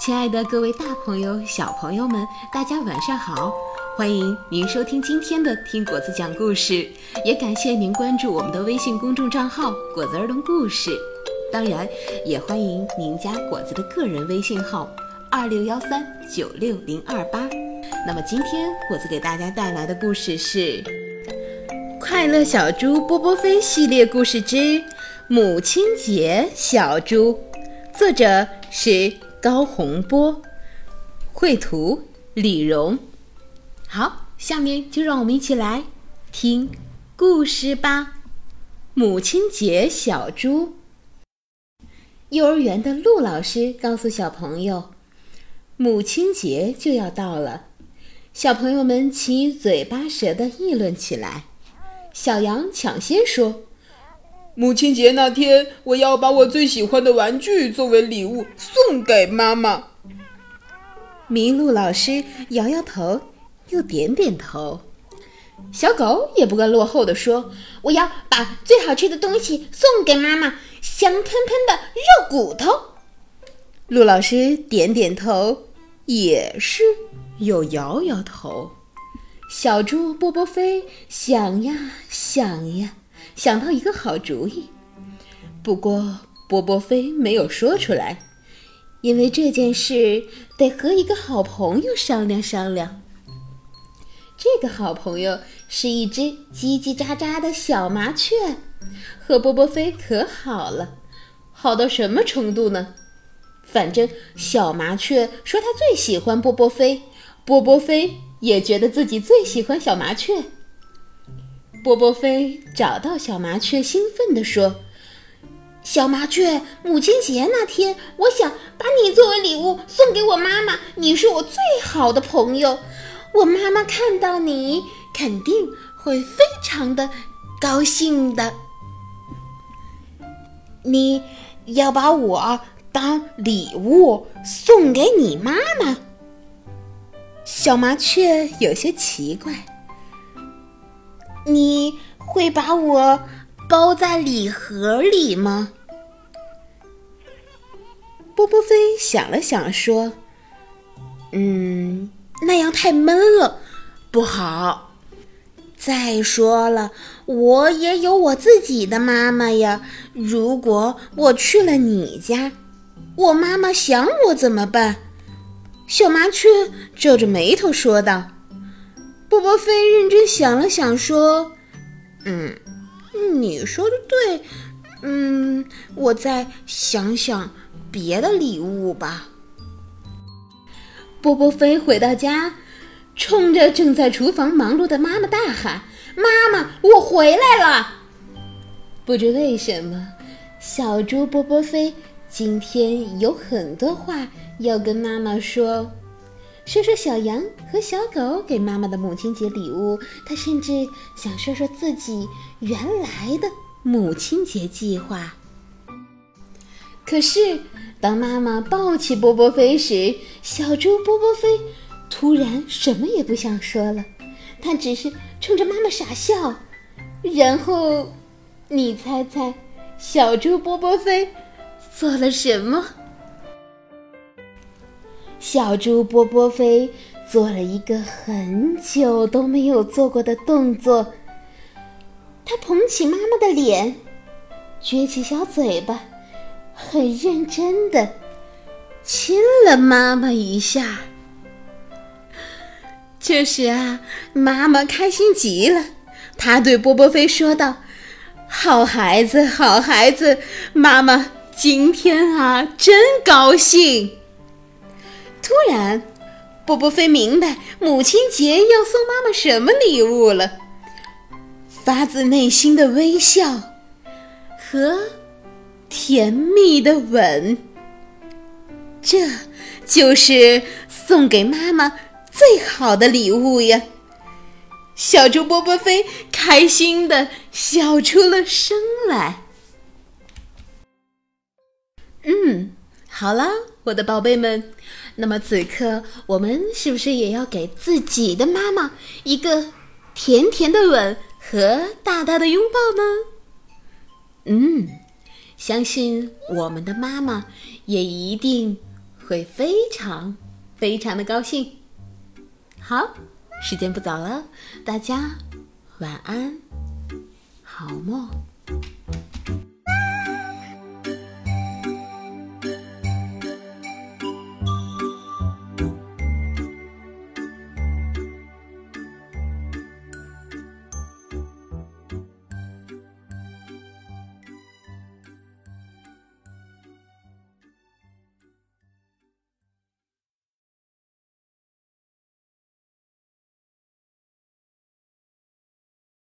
亲爱的各位大朋友、小朋友们，大家晚上好！欢迎您收听今天的听果子讲故事，也感谢您关注我们的微信公众账号“果子儿童故事”。当然，也欢迎您加果子的个人微信号：二六幺三九六零二八。那么今天果子给大家带来的故事是《快乐小猪波波飞系列故事之母亲节小猪》，作者是。高洪波，绘图李荣。好，下面就让我们一起来听故事吧。母亲节小猪。幼儿园的陆老师告诉小朋友，母亲节就要到了，小朋友们七嘴八舌的议论起来。小羊抢先说。母亲节那天，我要把我最喜欢的玩具作为礼物送给妈妈。麋鹿老师摇摇头，又点点头。小狗也不甘落后的说：“我要把最好吃的东西送给妈妈，香喷喷的肉骨头。”鹿老师点点头，也是又摇摇头。小猪波波飞想呀想呀。想到一个好主意，不过波波飞没有说出来，因为这件事得和一个好朋友商量商量。这个好朋友是一只叽叽喳喳的小麻雀，和波波飞可好了，好到什么程度呢？反正小麻雀说它最喜欢波波飞，波波飞也觉得自己最喜欢小麻雀。波波飞找到小麻雀，兴奋地说：“小麻雀，母亲节那天，我想把你作为礼物送给我妈妈。你是我最好的朋友，我妈妈看到你肯定会非常的高兴的。你要把我当礼物送给你妈妈？”小麻雀有些奇怪。你会把我包在礼盒里吗？波波飞想了想说：“嗯，那样太闷了，不好。再说了，我也有我自己的妈妈呀。如果我去了你家，我妈妈想我怎么办？”小麻雀皱着眉头说道。波波飞认真想了想，说：“嗯，你说的对，嗯，我再想想别的礼物吧。”波波飞回到家，冲着正在厨房忙碌的妈妈大喊：“妈妈，我回来了！”不知为什么，小猪波波飞今天有很多话要跟妈妈说。说说小羊和小狗给妈妈的母亲节礼物，他甚至想说说自己原来的母亲节计划。可是，当妈妈抱起波波飞时，小猪波波飞突然什么也不想说了，他只是冲着妈妈傻笑。然后，你猜猜，小猪波波飞做了什么？小猪波波飞做了一个很久都没有做过的动作。他捧起妈妈的脸，撅起小嘴巴，很认真的亲了妈妈一下。这时啊，妈妈开心极了，她对波波飞说道：“好孩子，好孩子，妈妈今天啊，真高兴。”突然，波波飞明白母亲节要送妈妈什么礼物了。发自内心的微笑和甜蜜的吻，这就是送给妈妈最好的礼物呀！小猪波波飞开心的笑出了声来。嗯，好了，我的宝贝们。那么此刻，我们是不是也要给自己的妈妈一个甜甜的吻和大大的拥抱呢？嗯，相信我们的妈妈也一定会非常非常的高兴。好，时间不早了，大家晚安，好梦。